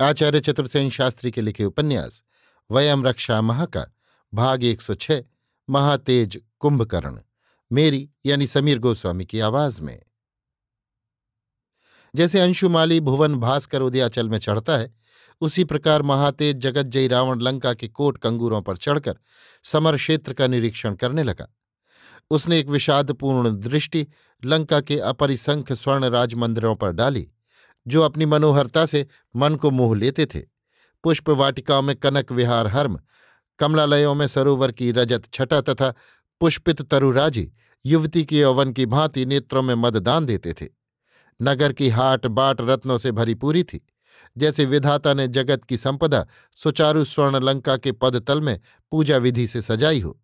आचार्य चतुर्सेन शास्त्री के लिखे उपन्यास, वयम रक्षा महा का भाग 106 महातेज कुंभकर्ण, मेरी यानी समीर गोस्वामी की आवाज़ में। जैसे अंशुमाली भुवन भास्कर उदयाचल में चढ़ता है, उसी प्रकार महातेज जगज्जयी रावण लंका के कोट कंगूरों पर चढ़कर समर क्षेत्र का निरीक्षण करने लगा। उसने एक विषादपूर्ण दृष्टि लंका के अपरिसंख्य स्वर्ण राजमंदिरों पर डाली। जो अपनी मनोहरता से मन को मोह लेते थे। पुष्प वाटिकाओं में कनक विहार हर्म, कमलालयों में सरोवर की रजत छटा तथा पुष्पित तरुराजी युवती की यौवन की भांति नेत्रों में मतदान देते थे। नगर की हाट बाट रत्नों से भरी पूरी थी। जैसे विधाता ने जगत की संपदा सुचारू स्वर्ण लंका के पदतल में पूजा विधि से सजाई हो।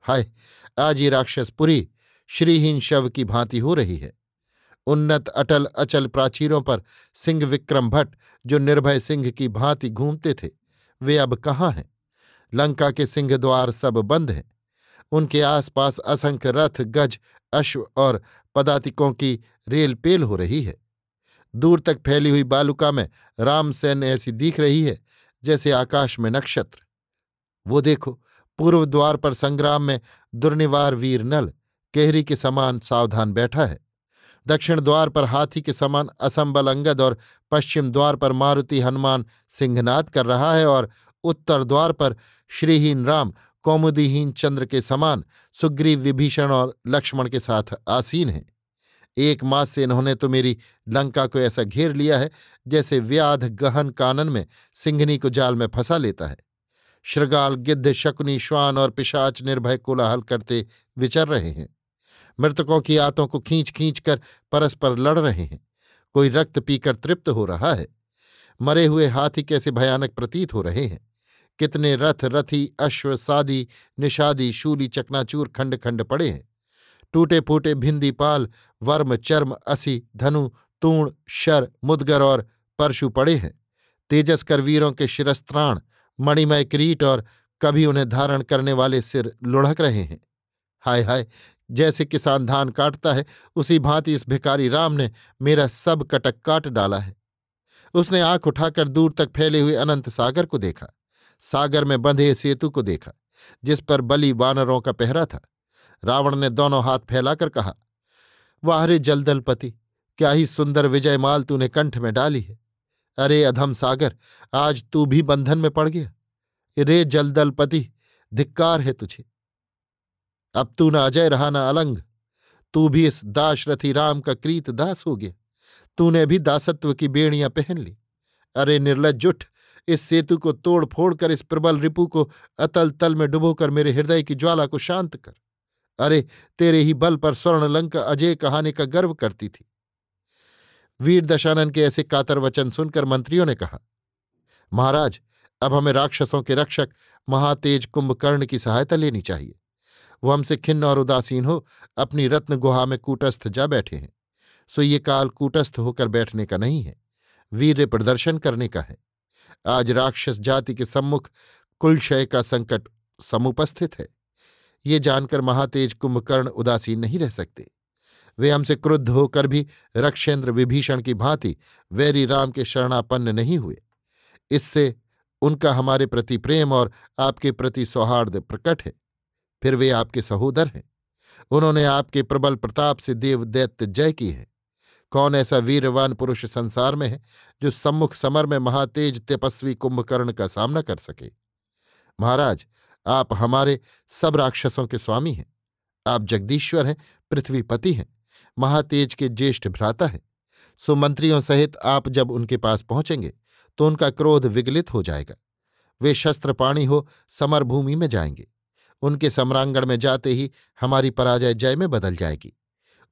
हाय, आज ये राक्षसपुरी श्रीहीन शव की भांति हो रही है। उन्नत, अटल, अचल प्राचीरों पर सिंह विक्रम भट्ट, जो निर्भय सिंह की भांति घूमते थे, वे अब कहाँ हैं? लंका के सिंह द्वार सब बंद हैं। उनके आसपास असंख्य रथ, गज, अश्व और पदातिकों की रेल पेल हो रही है। दूर तक फैली हुई बालुका में रामसेन ऐसी दिख रही है, जैसे आकाश में नक्षत्र। वो देखो, पूर्व द्वार पर संग्राम में दुर्निवार वीर नल, केहरी के समान सावधान बैठा है। दक्षिण द्वार पर हाथी के समान असंबल अंगद और पश्चिम द्वार पर मारुति हनुमान सिंहनाद कर रहा है और उत्तर द्वार पर श्रीहीन राम, कौमुदीहीन चंद्र के समान सुग्रीव विभीषण और लक्ष्मण के साथ आसीन हैं। एक मास से इन्होंने तो मेरी लंका को ऐसा घेर लिया है जैसे व्याध गहन कानन में सिंघनी को जाल में फंसा लेता है। श्रृगाल, गिद्ध, शकुनी, श्वान और पिशाच निर्भय कोलाहल करते विचर रहे हैं। मृतकों की आतों को खींच खींच कर परस्पर लड़ रहे हैं। कोई रक्त पीकर तृप्त हो रहा है। मरे हुए हाथी कैसे भयानक प्रतीत हो रहे हैं। कितने रथ, रथी, अश्व, सादी, निषादी, शूली, चकनाचूर खंड खंड पड़े हैं। टूटे फूटे भिंदी पाल, वर्म, चर्म, असी, धनु, तूण, शर, मुदगर और परशु पड़े हैं। तेजस्कर वीरों के शिरस्त्राण, मणिमय क्रीट और कभी उन्हें धारण करने वाले सिर लुढ़क रहे हैं। हाय हाय जैसे किसान धान काटता है, उसी भांति इस भिकारी राम ने मेरा सब कटक काट डाला है। उसने आँख उठाकर दूर तक फैले हुए अनंत सागर को देखा। सागर में बंधे सेतु को देखा, जिस पर बली वानरों का पहरा था। रावण ने दोनों हाथ फैलाकर कहा वाहरे जलदलपति क्या ही सुंदर विजयमाल तूने कंठ में डाली है। अरे अधम सागर, आज तू भी बंधन में पड़ गया। रे जलदलपति धिक्कार है तुझे। अब तू न अजय, रहा न अलंग। तू भी इस दाशरथी राम का क्रीत दास हो गया। तूने भी दासत्व की बेड़ियाँ पहन ली। अरे निर्लज उठ इस सेतु को तोड़ फोड़ कर इस प्रबल रिपु को अतल तल में डुबोकर, मेरे हृदय की ज्वाला को शांत कर। अरे, तेरे ही बल पर स्वर्ण लंका अजय कहाने का गर्व करती थी। वीर दशानन के ऐसे कातर वचन सुनकर मंत्रियों ने कहा, महाराज, अब हमें राक्षसों के रक्षक महातेज कुंभकर्ण की सहायता लेनी चाहिए। वो हमसे खिन्न और उदासीन हो, अपनी रत्न गुहा में कूटस्थ जा बैठे हैं। सो ये काल कूटस्थ होकर बैठने का नहीं है, वीर्य प्रदर्शन करने का है। आज राक्षस जाति के सम्मुख कुलशय का संकट समुपस्थित है। ये जानकर महातेज कुंभकर्ण उदासीन नहीं रह सकते। वे हमसे क्रुद्ध होकर भी रक्षेंद्र विभीषण की भांति वैरी राम के शरणापन्न नहीं हुए। इससे उनका हमारे प्रति प्रेम और आपके प्रति सौहार्द प्रकट है। फिर वे आपके सहोदर हैं। उन्होंने आपके प्रबल प्रताप से देव दैत्य जय की है। कौन ऐसा वीरवान पुरुष संसार में है, जो सम्मुख समर में महातेज तपस्वी कुंभकर्ण का सामना कर सके? महाराज, आप हमारे सब राक्षसों के स्वामी हैं। आप जगदीश्वर हैं, पृथ्वीपति हैं, महातेज के ज्येष्ठ भ्राता हैं। सो मंत्रियों सहित आप जब उनके पास पहुँचेंगे तो उनका क्रोध विगलित हो जाएगा। वे शस्त्रपाणी हो समरभूमि में जाएँगे। उनके सम्रांगण में जाते ही हमारी पराजय जय में बदल जाएगी।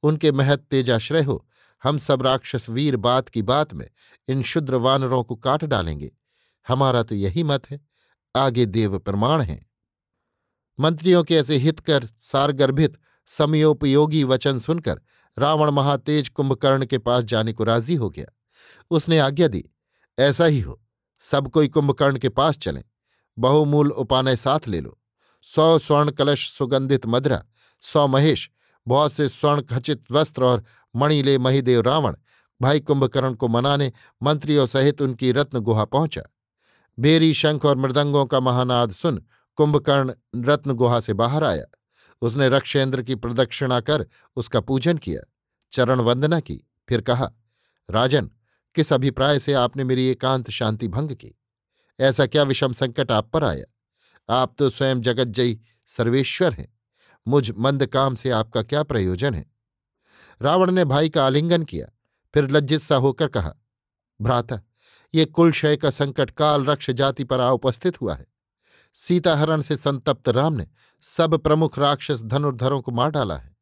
उनके महत तेजाश्रय हो, हम सब राक्षस वीर बात की बात में इन शुद्र वानरों को काट डालेंगे। हमारा तो यही मत है, आगे देव प्रमाण है। मंत्रियों के ऐसे हितकर, सारगर्भित, समयोपयोगी वचन सुनकर रावण महातेज कुंभकर्ण के पास जाने को राज़ी हो गया। उसने आज्ञा दी, ऐसा ही हो, सब कोई कुंभकर्ण के पास चलें, बहुमूल उपानय साथ ले लो। सौ स्वर्ण कलश, सुगंधित मदरा, सौ महेश, बहुत से स्वर्ण खचित वस्त्र और मणिले महिदेव रावण, भाई कुंभकर्ण को मनाने, मंत्रियों सहित उनकी रत्न गुहा पहुँचा। बेरी, शंख और मृदंगों का महानाद सुन कुंभकर्ण रत्न गुहा से बाहर आया। उसने रक्षेंद्र की प्रदक्षिणा कर उसका पूजन किया, चरण वंदना की, फिर कहा, राजन, किस अभिप्राय से आपने मेरी एकांत शांति भंग की? ऐसा क्या विषम संकट आप पर आया? आप तो स्वयं जगतजयी सर्वेश्वर हैं। मुझ मंद काम से आपका क्या प्रयोजन है? रावण ने भाई का आलिंगन किया, फिर लज्जित सा होकर कहा, भ्राता, ये कुलशय का संकट काल रक्ष जाति पर आ उपस्थित हुआ है। सीताहरण से संतप्त राम ने सब प्रमुख राक्षस धनुर्धरों को मार डाला है।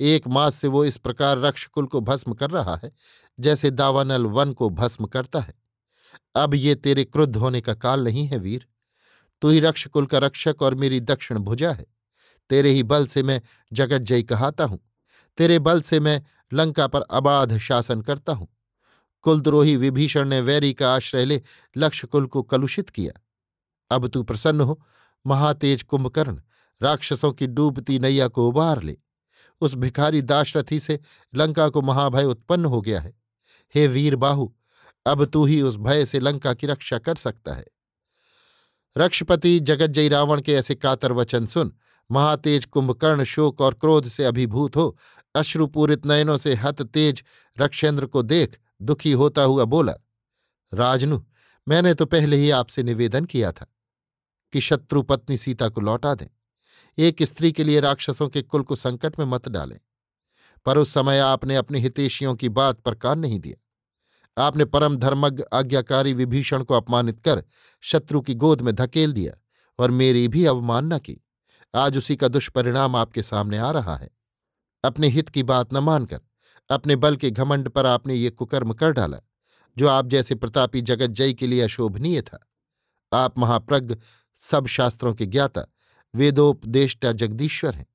एक मास से वो इस प्रकार रक्षकुल को भस्म कर रहा है, जैसे दावानल वन को भस्म करता है। अब ये तेरे क्रुद्ध होने का काल नहीं है, वीर। तू ही रक्षकुल का रक्षक और मेरी दक्षिण भुजा है। तेरे ही बल से मैं जगत जय कहाता हूँ। तेरे बल से मैं लंका पर अबाध शासन करता हूँ। कुलद्रोही विभीषण ने वैरी का आश्रय ले लक्ष्यकुल को कलुषित किया। अब तू प्रसन्न हो, महातेज कुंभकर्ण, राक्षसों की डूबती नैया को उबार ले। उस भिखारी दाशरथी से लंका को महाभय उत्पन्न हो गया है। हे वीर बाहु अब तू ही उस भय से लंका की रक्षा कर सकता है। रक्षपति जगज्जयी रावण के ऐसे कातर वचन सुन, महातेज कुंभकर्ण शोक और क्रोध से अभिभूत हो, अश्रुपूरित नयनों से हत तेज रक्षेंद्र को देख दुखी होता हुआ बोला, राजनु, मैंने तो पहले ही आपसे निवेदन किया था कि शत्रु पत्नी सीता को लौटा दें। एक स्त्री के लिए राक्षसों के कुल को संकट में मत डालें। पर उस समय आपने अपने हितेशियों की बात पर कान नहीं दिया। आपने परम धर्मज्ञ, आज्ञाकारी विभीषण को अपमानित कर शत्रु की गोद में धकेल दिया और मेरी भी अवमानना की। आज उसी का दुष्परिणाम आपके सामने आ रहा है। अपने हित की बात न मानकर, अपने बल के घमंड पर आपने ये कुकर्म कर डाला, जो आप जैसे प्रतापी जगत जय के लिए अशोभनीय था। आप महाप्रज्ञ, सब शास्त्रों के ज्ञाता, वेदोपदेष्टा जगदीश्वर हैं,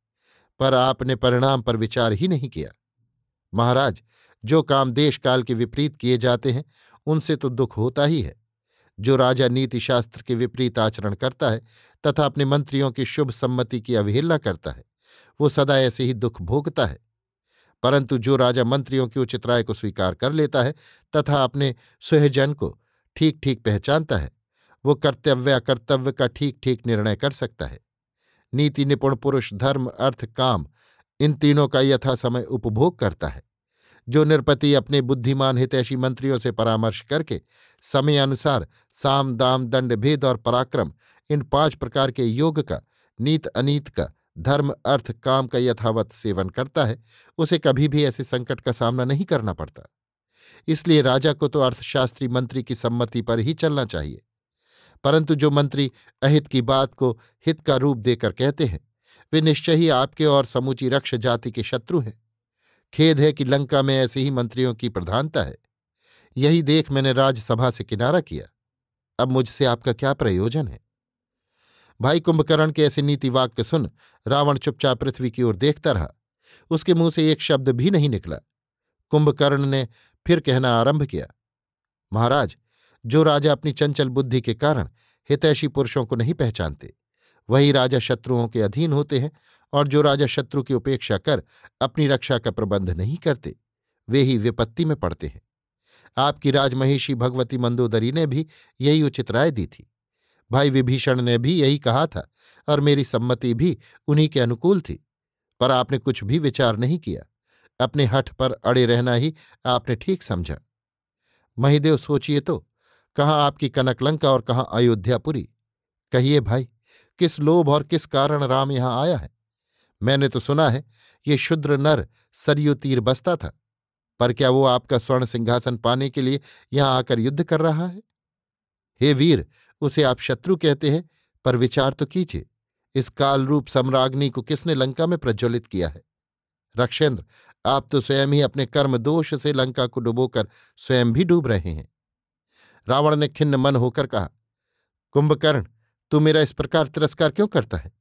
पर आपने परिणाम पर विचार ही नहीं किया। महाराज जो काम देश काल के विपरीत किए जाते हैं, उनसे तो दुख होता ही है। जो राजा नीति शास्त्र के विपरीत आचरण करता है तथा अपने मंत्रियों की शुभ सम्मति की अवहेलना करता है, वो सदा ऐसे ही दुख भोगता है। परंतु जो राजा मंत्रियों की उचित राय को स्वीकार कर लेता है तथा अपने स्वयजन को ठीक ठीक पहचानता है, वो कर्तव्य अकर्तव्य का ठीक ठीक निर्णय कर सकता है। नीति निपुण पुरुष, धर्म, अर्थ, काम, इन तीनों का यथा समय उपभोग करता है। जो निरपति अपने बुद्धिमान हितैषी मंत्रियों से परामर्श करके समय अनुसार साम, दाम, दंड, भेद और पराक्रम, इन पाँच प्रकार के योग का, नीत, अनीत का, धर्म, अर्थ, काम का यथावत सेवन करता है, उसे कभी भी ऐसे संकट का सामना नहीं करना पड़ता। इसलिए राजा को तो अर्थशास्त्री मंत्री की सम्मति पर ही चलना चाहिए। परंतु जो मंत्री अहित की बात को हित का रूप देकर कहते हैं, वे निश्चय ही आपके और समूची रक्ष जाति के शत्रु हैं। खेद है कि लंका में ऐसे ही मंत्रियों की प्रधानता है। यही देख मैंने राजसभा से किनारा किया। अब मुझसे आपका क्या प्रयोजन है? भाई कुंभकर्ण के ऐसे नीति वाक्य सुन रावण चुपचाप पृथ्वी की ओर देखता रहा। उसके मुँह से एक शब्द भी नहीं निकला। कुंभकर्ण ने फिर कहना आरंभ किया, महाराज, जो राजा अपनी चंचल बुद्धि के कारण हितैषी पुरुषों को नहीं पहचानते, वही राजा शत्रुओं के अधीन होते हैं और जो राजा शत्रु की उपेक्षा कर अपनी रक्षा का प्रबंध नहीं करते, वे ही विपत्ति में पड़ते हैं। आपकी राजमहिषी भगवती मंदोदरी ने भी यही उचित राय दी थी। भाई विभीषण ने भी यही कहा था और मेरी सम्मति भी उन्हीं के अनुकूल थी, पर आपने कुछ भी विचार नहीं किया। अपने हठ पर अड़े रहना ही आपने ठीक समझा। महिदेव, सोचिए तो कहाँ आपकी कनकलंका और कहाँ अयोध्यापुरी? कहिए भाई, किस लोभ और किस कारण राम यहाँ आया है? मैंने तो सुना है, ये शुद्र नर सरयू तीर बसता था। पर क्या वो आपका स्वर्ण सिंहासन पाने के लिए यहाँ आकर युद्ध कर रहा है? हे वीर, उसे आप शत्रु कहते हैं, पर विचार तो कीजिए, इस कालरूप सम्राग्नि को किसने लंका में प्रज्वलित किया है? रक्षेंद्र, आप तो स्वयं ही अपने कर्म दोष से लंका को डुबोकर स्वयं भी डूब रहे हैं। रावण ने खिन्न मन होकर कहा, कुंभकर्ण, तू मेरा इस प्रकार तिरस्कार क्यों करता है?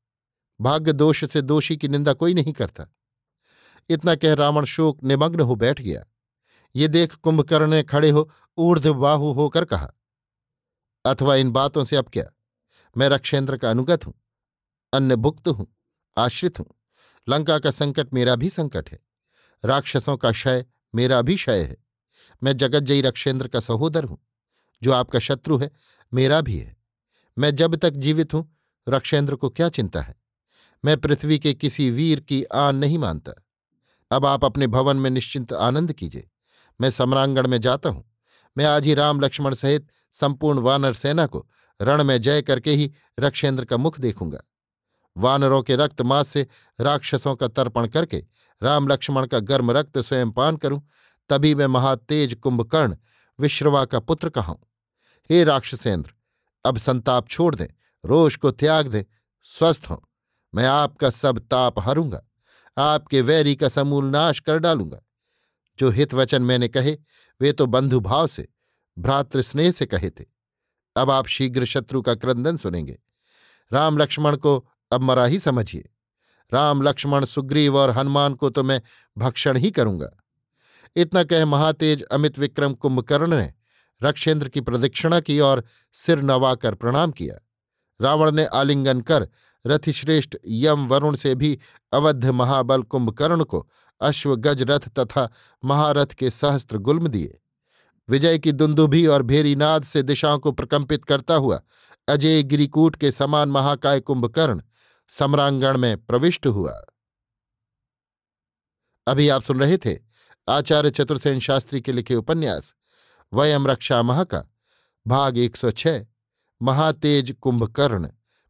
भाग्य दोष से दोषी की निंदा कोई नहीं करता। इतना कह रावण शोक निमग्न हो बैठ गया। ये देख कुंभकर्ण ने खड़े हो ऊर्ध्वबाहु होकर कहा, अथवा इन बातों से अब क्या? मैं रक्षेंद्र का अनुगत हूँ अन्य भुक्त हूँ, आश्रित हूँ। लंका का संकट मेरा भी संकट है, राक्षसों का क्षय मेरा भी क्षय है। मैं जगज्जयी रक्षेंद्र का सहोदर हूँ, जो आपका शत्रु है, मेरा भी है। मैं जब तक जीवित हूँ, रक्षेंद्र को क्या चिंता है? मैं पृथ्वी के किसी वीर की आन नहीं मानता। अब आप अपने भवन में निश्चिंत आनंद कीजिए। मैं सम्रांगण में जाता हूँ। मैं आज ही राम लक्ष्मण सहित संपूर्ण वानर सेना को रण में जय करके ही रक्षेंद्र का मुख देखूँगा। वानरों के रक्त मास से राक्षसों का तर्पण करके राम लक्ष्मण का गर्म रक्त स्वयं पान करूँ, तभी मैं महातेज कुंभकर्ण विश्रवा का पुत्र कहूँ हे। राक्षसेंद्र, अब संताप छोड़ दें, रोष को त्याग दें, स्वस्थ हों। मैं आपका सब ताप हरूँगा, आपके वैरी का समूल नाश कर डालूँगा। जो हित वचन मैंने कहे, वे तो बंधुभाव से, भ्रातृस्नेह से कहे थे। अब आप शीघ्र शत्रु का क्रंदन सुनेंगे। राम लक्ष्मण को अब मरा ही समझिए। राम लक्ष्मण, सुग्रीव और हनुमान को तो मैं भक्षण ही करूँगा। इतना कह महातेज अमित विक्रम कुंभकर्ण ने रक्षेंद्र की प्रदक्षिणा की और सिर नवाकर प्रणाम किया। रावण ने आलिंगन कर रथिश्रेष्ठ यम वरुण से भी अवध महाबल कुंभकर्ण को अश्व गज रथ तथा महारथ के सहस्त्र गुल्म दिए। विजय की दुंदुभी और भेरीनाद से दिशाओं को प्रकंपित करता हुआ अजय गिरिकूट के समान महाकाय कुंभकर्ण सम्रांगण में प्रविष्ट हुआ। अभी आप सुन रहे थे आचार्य चतुर्सेन शास्त्री के लिखे उपन्यास, वयम रक्षा मह का, भाग 106 महातेज कुंभकर्ण।